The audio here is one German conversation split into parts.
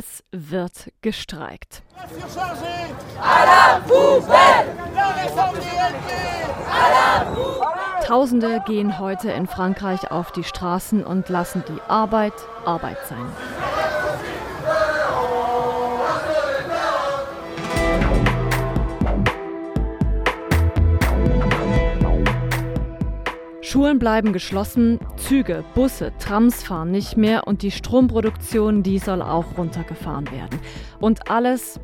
Es wird gestreikt. Tausende gehen heute in Frankreich auf die Straßen und lassen die Arbeit Arbeit sein. Schulen bleiben geschlossen, Züge, Busse, Trams fahren nicht mehr und die Stromproduktion, die soll auch runtergefahren werden. Und alles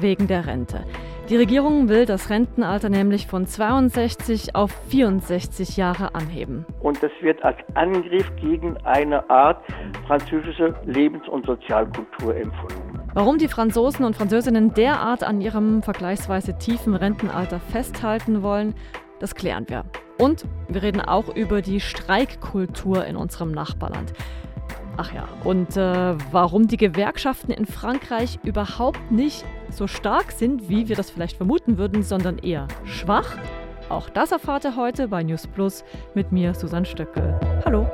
wegen der Rente. Die Regierung will das Rentenalter nämlich von 62 auf 64 Jahre anheben. Und das wird als Angriff gegen eine Art französische Lebens- und Sozialkultur empfunden. Warum die Franzosen und Französinnen derart an ihrem vergleichsweise tiefen Rentenalter festhalten wollen, das klären wir. Und wir reden auch über die Streikkultur in unserem Nachbarland. Ach ja, und äh, warum die Gewerkschaften in Frankreich überhaupt nicht so stark sind, wie wir das vielleicht vermuten würden, sondern eher schwach. Auch das erfahrt ihr heute bei News Plus mit mir, Susanne Stöckel. Hallo.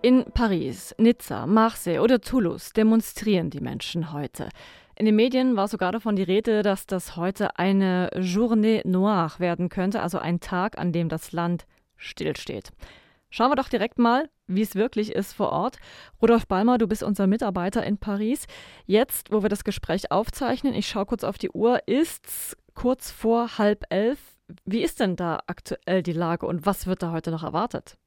In Paris, Nizza, Marseille oder Toulouse demonstrieren die Menschen heute. In den Medien war sogar davon die Rede, dass das heute eine Journée Noire werden könnte, also ein Tag, an dem das Land stillsteht. Schauen wir doch direkt mal, wie es wirklich ist vor Ort. Rudolf Balmer, du bist unser Mitarbeiter in Paris. Jetzt, wo wir das Gespräch aufzeichnen, ich schaue kurz auf die Uhr, ist es kurz vor halb elf. Wie ist denn da aktuell die Lage und was wird da heute noch erwartet?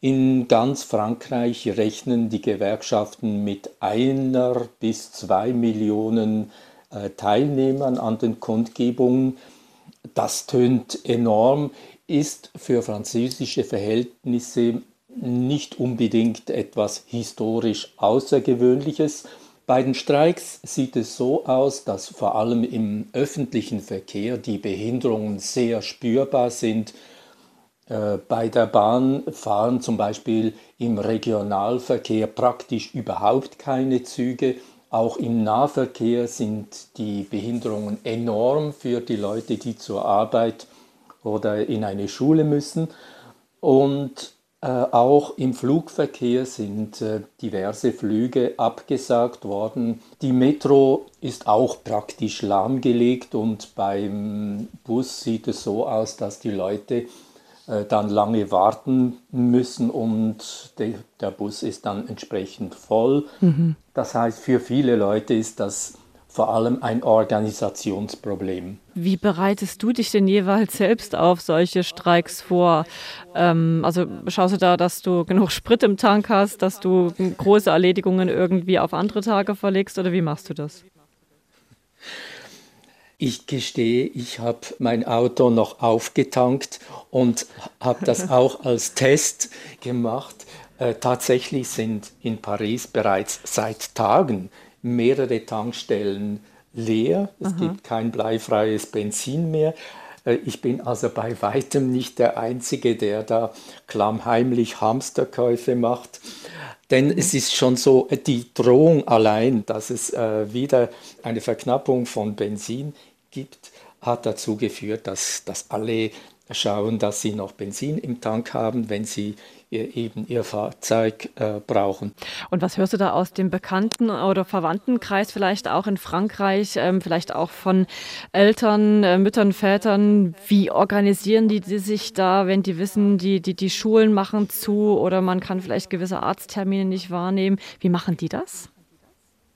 In ganz Frankreich rechnen die Gewerkschaften mit einer bis zwei Millionen äh, Teilnehmern an den Kundgebungen. Das tönt enorm, ist für französische Verhältnisse nicht unbedingt etwas historisch Außergewöhnliches. Bei den Streiks sieht es so aus, dass vor allem im öffentlichen Verkehr die Behinderungen sehr spürbar sind bei der Bahn fahren zum Beispiel im Regionalverkehr praktisch überhaupt keine Züge. Auch im Nahverkehr sind die Behinderungen enorm für die Leute, die zur Arbeit oder in eine Schule müssen. Und äh, auch im Flugverkehr sind äh, diverse Flüge abgesagt worden. Die Metro ist auch praktisch lahmgelegt und beim Bus sieht es so aus, dass die Leute äh, dann lange warten müssen und de, der Bus ist dann entsprechend voll. Mhm. Das heißt, für viele Leute ist das vor allem ein Organisationsproblem. Wie bereitest du dich denn jeweils selbst auf solche Streiks vor? Ähm, also schaust du da, dass du genug Sprit im Tank hast, dass du große Erledigungen irgendwie auf andere Tage verlegst oder wie machst du das? Ich gestehe, ich habe mein Auto noch aufgetankt und habe das auch als Test gemacht. Äh, tatsächlich sind in Paris bereits seit Tagen mehrere Tankstellen leer. Es Aha. gibt kein bleifreies Benzin mehr. Äh, ich bin also bei weitem nicht der Einzige, der da klammheimlich Hamsterkäufe macht. Denn mhm. es ist schon so, die Drohung allein, dass es äh, wieder eine Verknappung von Benzin gibt, hat dazu geführt, dass, dass alle schauen, dass sie noch Benzin im Tank haben, wenn sie ihr, eben ihr Fahrzeug äh, brauchen. Und was hörst du da aus dem Bekannten- oder Verwandtenkreis, vielleicht auch in Frankreich, ähm, vielleicht auch von Eltern, äh, Müttern, Vätern? Wie organisieren die, die, sich da, wenn die wissen, die, die, die Schulen machen zu oder man kann vielleicht gewisse Arzttermine nicht wahrnehmen? Wie machen die das?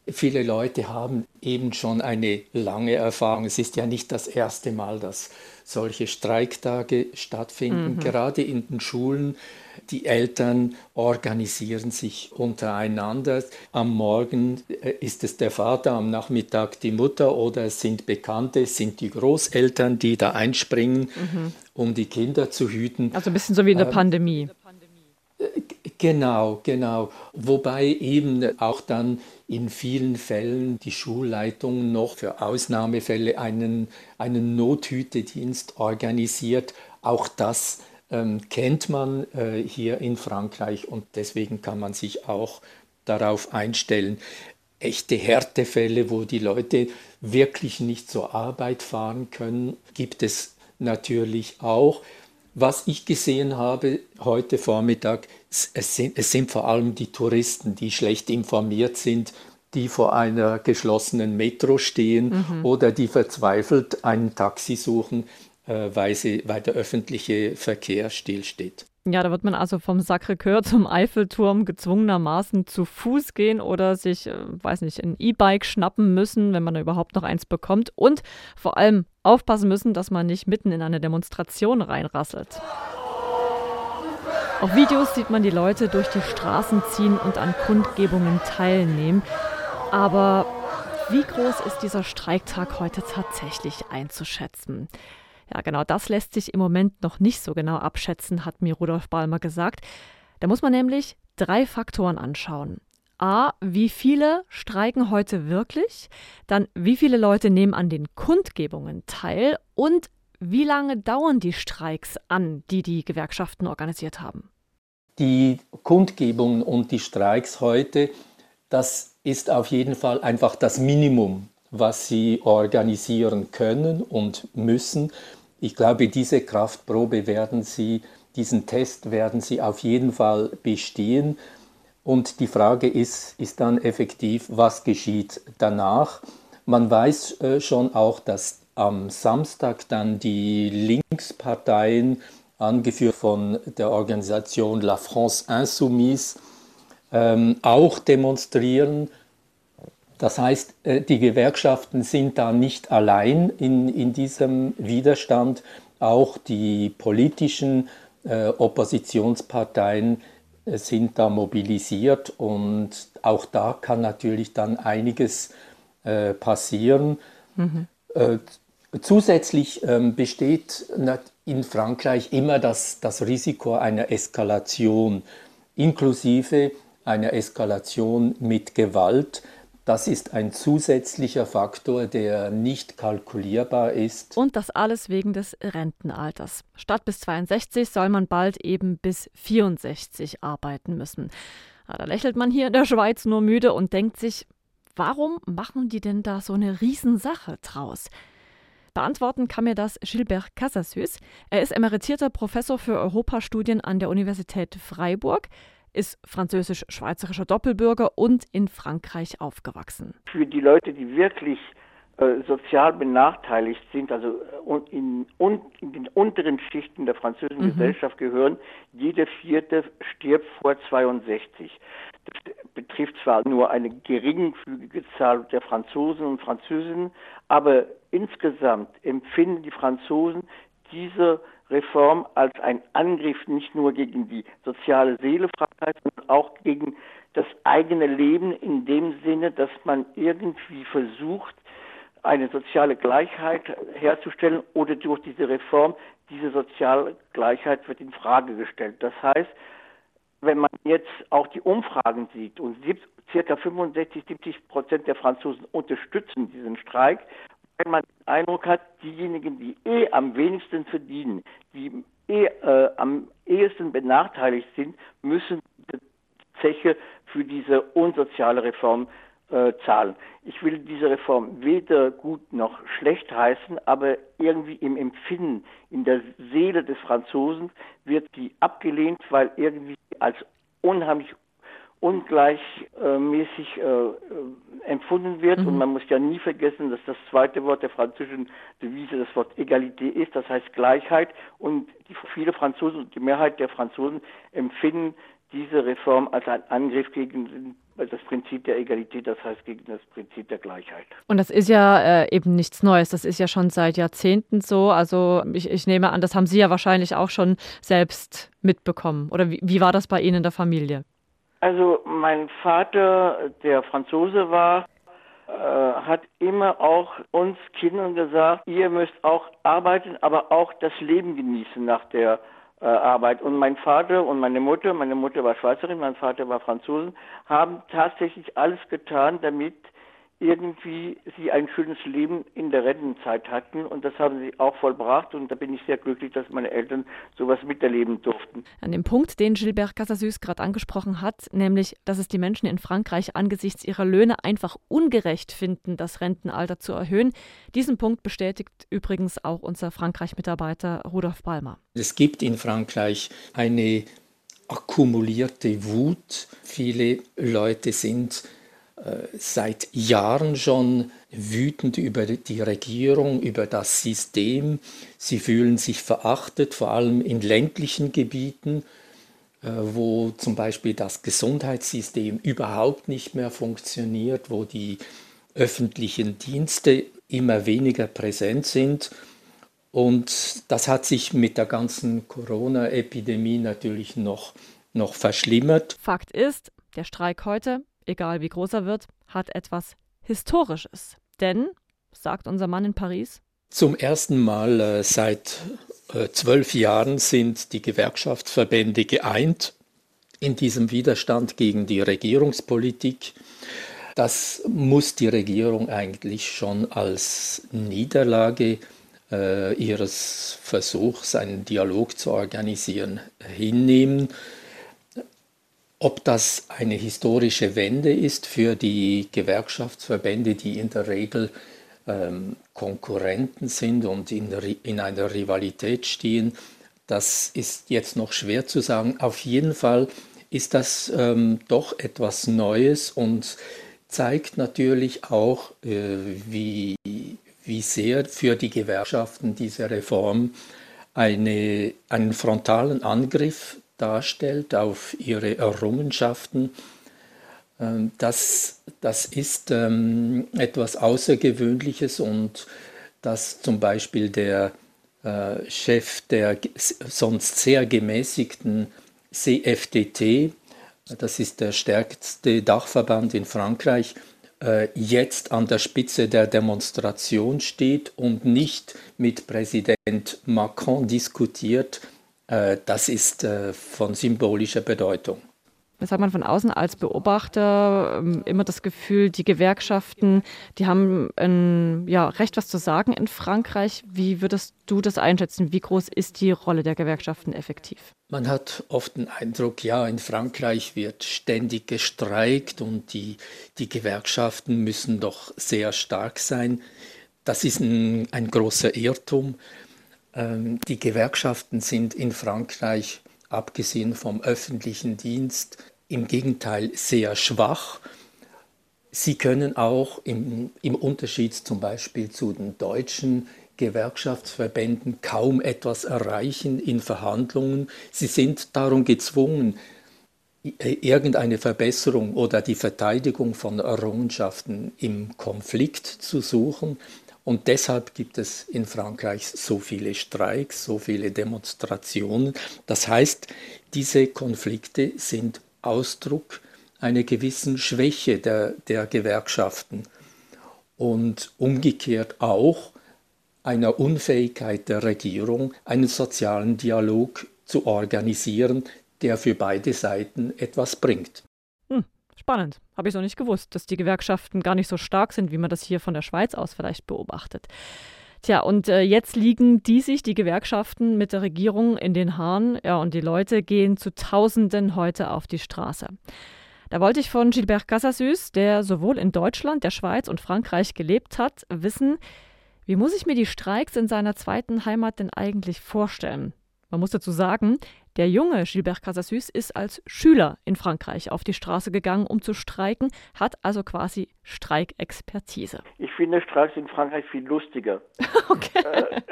Viele Leute haben eben schon eine lange Erfahrung. Es ist ja nicht das erste Mal, dass solche Streiktage stattfinden. Mhm. Gerade in den Schulen, die Eltern organisieren sich untereinander. Am Morgen äh, ist es der Vater, am Nachmittag die Mutter oder es sind Bekannte, es sind die Großeltern, die da einspringen, mhm. um die Kinder zu hüten. Also ein bisschen so wie in der ähm, Pandemie. Genau, genau. Wobei eben auch dann in vielen Fällen die Schulleitung noch für Ausnahmefälle einen, einen Nothütedienst organisiert. Auch das ähm, kennt man äh, hier in Frankreich und deswegen kann man sich auch darauf einstellen. Echte Härtefälle, wo die Leute wirklich nicht zur Arbeit fahren können, gibt es natürlich auch. Was ich gesehen habe heute Vormittag, es sind, es sind vor allem die Touristen, die schlecht informiert sind, die vor einer geschlossenen Metro stehen mhm. oder die verzweifelt ein Taxi suchen, äh, weil, sie, weil der öffentliche Verkehr stillsteht. Ja, da wird man also vom Sacré-Cœur zum Eiffelturm gezwungenermaßen zu Fuß gehen oder sich, äh, weiß nicht, ein E-Bike schnappen müssen, wenn man überhaupt noch eins bekommt. Und vor allem aufpassen müssen, dass man nicht mitten in eine Demonstration reinrasselt. Auf Videos sieht man die Leute durch die Straßen ziehen und an Kundgebungen teilnehmen. Aber wie groß ist dieser Streiktag heute tatsächlich einzuschätzen? Ja, genau das lässt sich im Moment noch nicht so genau abschätzen, hat mir Rudolf Balmer gesagt. Da muss man nämlich drei Faktoren anschauen. A, wie viele streiken heute wirklich? Dann, wie viele Leute nehmen an den Kundgebungen teil? Und wie lange dauern die Streiks an, die die Gewerkschaften organisiert haben? Die Kundgebungen und die Streiks heute, das ist auf jeden Fall einfach das Minimum, was sie organisieren können und müssen. Ich glaube, diese Kraftprobe werden Sie, diesen Test werden Sie auf jeden Fall bestehen. Und die Frage ist, ist dann effektiv, was geschieht danach? Man weiß äh, schon auch, dass am Samstag dann die Linksparteien, angeführt von der Organisation La France Insoumise, ähm, auch demonstrieren das heißt, äh, die Gewerkschaften sind da nicht allein in, in diesem Widerstand. Auch die politischen äh, Oppositionsparteien äh, sind da mobilisiert und auch da kann natürlich dann einiges äh, passieren. Mhm. Äh, zusätzlich ähm, besteht in Frankreich immer das, das Risiko einer Eskalation, inklusive einer Eskalation mit Gewalt. Das ist ein zusätzlicher Faktor, der nicht kalkulierbar ist. Und das alles wegen des Rentenalters. Statt bis 62 soll man bald eben bis 64 arbeiten müssen. Da lächelt man hier in der Schweiz nur müde und denkt sich, warum machen die denn da so eine Riesensache draus? Beantworten kann mir das Gilbert Casassus. Er ist emeritierter Professor für Europastudien an der Universität Freiburg ist französisch-schweizerischer Doppelbürger und in Frankreich aufgewachsen. Für die Leute, die wirklich äh, sozial benachteiligt sind, also äh, in, in, in, den unteren Schichten der französischen mhm. Gesellschaft gehören, jeder Vierte stirbt vor 62. Das betrifft zwar nur eine geringfügige Zahl der Franzosen und Französinnen, aber insgesamt empfinden die Franzosen diese Reform als ein Angriff nicht nur gegen die soziale Seele Frankreichs, sondern auch gegen das eigene Leben in dem Sinne, dass man irgendwie versucht, eine soziale Gleichheit herzustellen oder durch diese Reform diese soziale Gleichheit wird in Frage gestellt. Das heißt, wenn man jetzt auch die Umfragen sieht und circa 65, 70 Prozent der Franzosen unterstützen diesen Streik wenn man den Eindruck hat, diejenigen, die eh am wenigsten verdienen, die eh äh, am ehesten benachteiligt sind, müssen Zeche für diese unsoziale Reform äh, zahlen. Ich will diese Reform weder gut noch schlecht heißen, aber irgendwie im Empfinden, in der Seele des Franzosen wird sie abgelehnt, weil irgendwie als unheimlich ungleichmäßig äh, äh, empfunden wird. Mhm. Und man muss ja nie vergessen, dass das zweite Wort der französischen Devise das Wort Egalité ist, das heißt Gleichheit. Und die, viele Franzosen, die Mehrheit der Franzosen empfinden diese Reform als ein Angriff gegen das Prinzip der Egalität, das heißt gegen das Prinzip der Gleichheit. Und das ist ja äh, eben nichts Neues, das ist ja schon seit Jahrzehnten so. Also ich, ich, nehme an, das haben Sie ja wahrscheinlich auch schon selbst mitbekommen. Oder wie, wie war das bei Ihnen in der Familie? Also mein Vater, der Franzose war, äh, hat immer auch uns Kindern gesagt, ihr müsst auch arbeiten, aber auch das Leben genießen nach der äh, Arbeit. Und mein Vater und meine Mutter, meine Mutter war Schweizerin, mein Vater war Franzosen, haben tatsächlich alles getan, damit irgendwie sie ein schönes Leben in der Rentenzeit hatten und das haben sie auch vollbracht und da bin ich sehr glücklich, dass meine Eltern sowas miterleben durften. An dem Punkt, den Gilbert Casasus gerade angesprochen hat, nämlich, dass es die Menschen in Frankreich angesichts ihrer Löhne einfach ungerecht finden, das Rentenalter zu erhöhen, diesen Punkt bestätigt übrigens auch unser Frankreich-Mitarbeiter Rudolf Palmer. Es gibt in Frankreich eine akkumulierte Wut. Viele Leute sind seit Jahren schon wütend über die Regierung, über das System. Sie fühlen sich verachtet, vor allem in ländlichen Gebieten, äh, wo zum Beispiel das Gesundheitssystem überhaupt nicht mehr funktioniert, wo die öffentlichen Dienste immer weniger präsent sind. Und das hat sich mit der ganzen Corona-Epidemie natürlich noch, noch verschlimmert. Fakt ist, der Streik heute egal wie groß er wird, hat etwas Historisches. Denn, sagt unser Mann in Paris, zum ersten Mal äh, seit äh, zwölf Jahren sind die Gewerkschaftsverbände geeint in diesem Widerstand gegen die Regierungspolitik. Das muss die Regierung eigentlich schon als Niederlage äh, ihres Versuchs, einen Dialog zu organisieren, hinnehmen. Ob das eine historische Wende ist für die Gewerkschaftsverbände, die in der Regel ähm, Konkurrenten sind und in, in einer Rivalität stehen, das ist jetzt noch schwer zu sagen. Auf jeden Fall ist das ähm, doch etwas Neues und zeigt natürlich auch, äh, wie, wie sehr für die Gewerkschaften diese Reform eine, einen frontalen Angriff darstellt, auf ihre Errungenschaften. Ähm, das, das ist ähm, etwas Außergewöhnliches und dass zum Beispiel der äh, Chef der sonst sehr gemäßigten CFDT, das ist der stärkste Dachverband in Frankreich, äh, jetzt an der Spitze der Demonstration steht und nicht mit Präsident Macron diskutiert, das ist äh, von symbolischer Bedeutung. Jetzt hat man von außen als Beobachter ähm, immer das Gefühl, die Gewerkschaften, die haben ein, ja, recht was zu sagen in Frankreich. Wie würdest du das einschätzen? Wie groß ist die Rolle der Gewerkschaften effektiv? Man hat oft den Eindruck, ja, in Frankreich wird ständig gestreikt und die, die Gewerkschaften müssen doch sehr stark sein. Das ist ein, ein großer Irrtum. Ähm, die Gewerkschaften sind in Frankreich, abgesehen vom öffentlichen Dienst, im Gegenteil sehr schwach. Sie können auch im, im Unterschied zum Beispiel zu den deutschen Gewerkschaftsverbänden kaum etwas erreichen in Verhandlungen. Sie sind darum gezwungen, irgendeine Verbesserung oder die Verteidigung von Errungenschaften im Konflikt zu suchen. Und deshalb gibt es in Frankreich so viele Streiks, so viele Demonstrationen. Das heißt, diese Konflikte sind Ausdruck einer gewissen Schwäche der, der Gewerkschaften und umgekehrt auch einer Unfähigkeit der Regierung, einen sozialen Dialog zu organisieren, der für beide Seiten etwas bringt. Spannend. Habe ich so nicht gewusst, dass die Gewerkschaften gar nicht so stark sind, wie man das hier von der Schweiz aus vielleicht beobachtet. Tja, und äh, jetzt liegen die sich, die Gewerkschaften, mit der Regierung in den Haaren. Ja, und die Leute gehen zu Tausenden heute auf die Straße. Da wollte ich von Gilbert Casasus, der sowohl in Deutschland, der Schweiz und Frankreich gelebt hat, wissen, wie muss ich mir die Streiks in seiner zweiten Heimat denn eigentlich vorstellen? Man muss dazu sagen, der junge Gilbert Casasus ist als Schüler in Frankreich auf die Straße gegangen, um zu streiken, hat also quasi Streikexpertise. Ich finde Streiks in Frankreich viel lustiger. okay. Äh,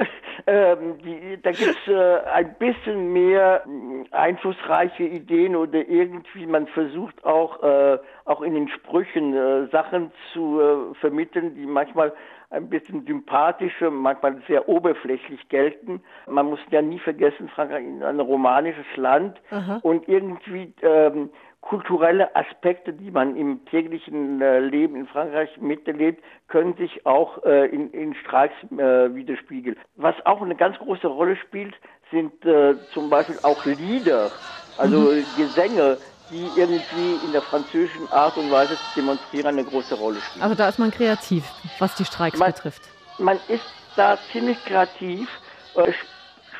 äh, die, da gibt es äh, ein bisschen mehr äh, einflussreiche Ideen oder irgendwie man versucht auch, äh, auch in den Sprüchen äh, Sachen zu vermitteln, die manchmal ein bisschen sympathische, manchmal sehr oberflächlich gelten. Man muss ja nie vergessen, Frankreich ist ein romanisches Land Aha. und irgendwie ähm, kulturelle Aspekte, die man im täglichen äh, Leben in Frankreich miterlebt, können sich auch äh, in, in Streiks äh, widerspiegeln. Was auch eine ganz große Rolle spielt, sind äh, zum Beispiel auch Lieder, also mhm. Gesänge, die irgendwie in der französischen Art und Weise zu demonstrieren eine große Rolle spielen. Also da ist man kreativ, was die Streiks man, betrifft. Man ist da ziemlich kreativ, äh,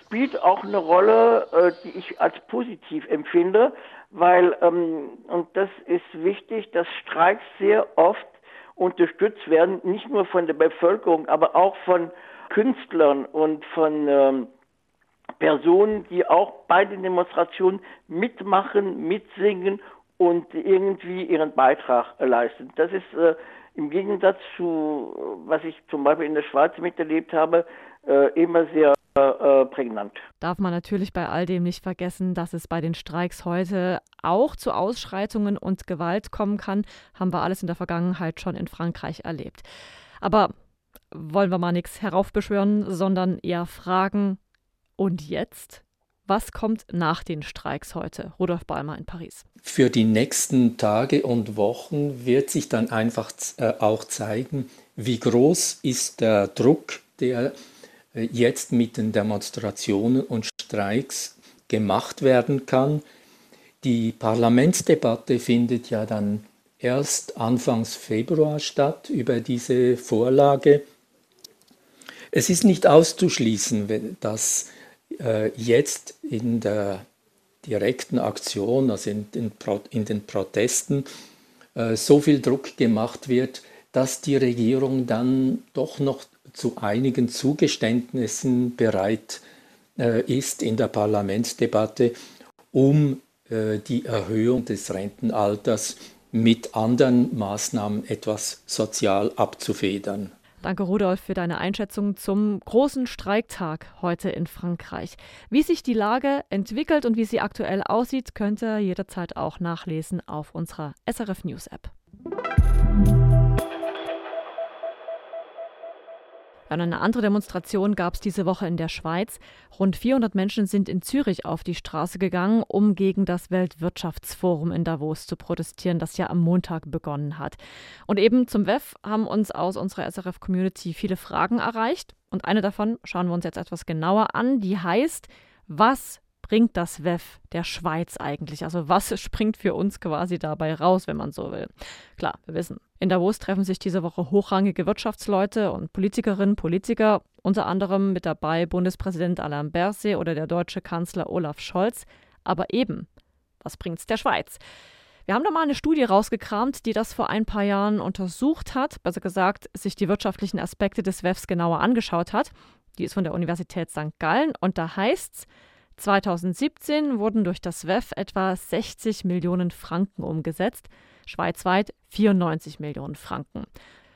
spielt auch eine Rolle, äh, die ich als positiv empfinde, weil, ähm, und das ist wichtig, dass Streiks sehr oft unterstützt werden, nicht nur von der Bevölkerung, aber auch von Künstlern und von ähm, Personen, die auch bei den Demonstrationen mitmachen, mitsingen und irgendwie ihren Beitrag leisten. Das ist äh, im Gegensatz zu, was ich zum Beispiel in der Schweiz miterlebt habe, äh, immer sehr äh, prägnant. Darf man natürlich bei all dem nicht vergessen, dass es bei den Streiks heute auch zu Ausschreitungen und Gewalt kommen kann. Haben wir alles in der Vergangenheit schon in Frankreich erlebt. Aber wollen wir mal nichts heraufbeschwören, sondern eher fragen, und jetzt? Was kommt nach den Streiks heute? Rudolf Ballmer in Paris. Für die nächsten Tage und Wochen wird sich dann einfach äh, auch zeigen, wie groß ist der Druck, der äh, jetzt mit den Demonstrationen und Streiks gemacht werden kann. Die Parlamentsdebatte findet ja dann erst Anfangs Februar statt über diese Vorlage. Es ist nicht auszuschließen, dass äh, jetzt in der direkten Aktion, also in den, Pro in den Protesten, äh, so viel Druck gemacht wird, dass die Regierung dann doch noch zu einigen Zugeständnissen bereit äh, ist in der Parlamentsdebatte, um äh, die Erhöhung des Rentenalters mit anderen Maßnahmen etwas sozial abzufedern. Danke, Rudolf, für deine Einschätzung zum großen Streiktag heute in Frankreich. Wie sich die Lage entwickelt und wie sie aktuell aussieht, könnt ihr jederzeit auch nachlesen auf unserer SRF News App. Eine andere Demonstration gab es diese Woche in der Schweiz. Rund 400 Menschen sind in Zürich auf die Straße gegangen, um gegen das Weltwirtschaftsforum in Davos zu protestieren, das ja am Montag begonnen hat. Und eben zum WEF haben uns aus unserer SRF-Community viele Fragen erreicht. Und eine davon schauen wir uns jetzt etwas genauer an. Die heißt, was bringt das WEF der Schweiz eigentlich? Also was springt für uns quasi dabei raus, wenn man so will? Klar, wir wissen, in Davos treffen sich diese Woche hochrangige Wirtschaftsleute und Politikerinnen, Politiker, unter anderem mit dabei Bundespräsident Alain Berset oder der deutsche Kanzler Olaf Scholz. Aber eben, was bringt's der Schweiz? Wir haben da mal eine Studie rausgekramt, die das vor ein paar Jahren untersucht hat, besser gesagt, sich die wirtschaftlichen Aspekte des WEFs genauer angeschaut hat. Die ist von der Universität St. Gallen und da heißt's, 2017 wurden durch das WEF etwa 60 Millionen Franken umgesetzt, schweizweit 94 Millionen Franken.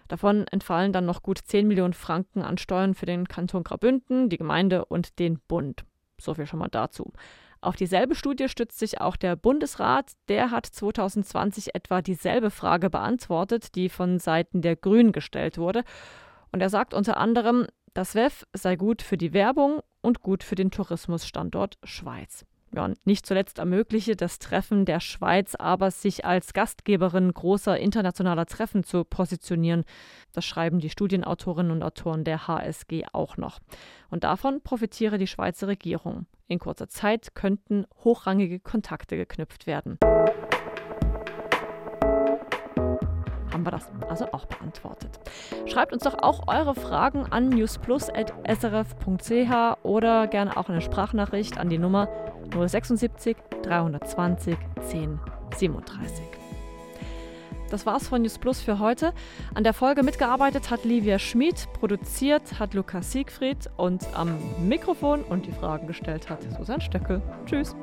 Davon entfallen dann noch gut 10 Millionen Franken an Steuern für den Kanton Graubünden, die Gemeinde und den Bund. So viel schon mal dazu. Auf dieselbe Studie stützt sich auch der Bundesrat. Der hat 2020 etwa dieselbe Frage beantwortet, die von Seiten der Grünen gestellt wurde. Und er sagt unter anderem, das WEF sei gut für die Werbung und gut für den Tourismusstandort Schweiz. Ja, nicht zuletzt ermögliche das Treffen der Schweiz aber, sich als Gastgeberin großer internationaler Treffen zu positionieren. Das schreiben die Studienautorinnen und Autoren der HSG auch noch. Und davon profitiere die Schweizer Regierung. In kurzer Zeit könnten hochrangige Kontakte geknüpft werden. Haben wir das also auch beantwortet. Schreibt uns doch auch eure Fragen an newsplus.srf.ch oder gerne auch eine Sprachnachricht an die Nummer 076 320 10 37. Das war's von News Plus für heute. An der Folge mitgearbeitet hat Livia Schmid, produziert hat Lukas Siegfried und am Mikrofon und die Fragen gestellt hat Susanne Stöckel. Tschüss.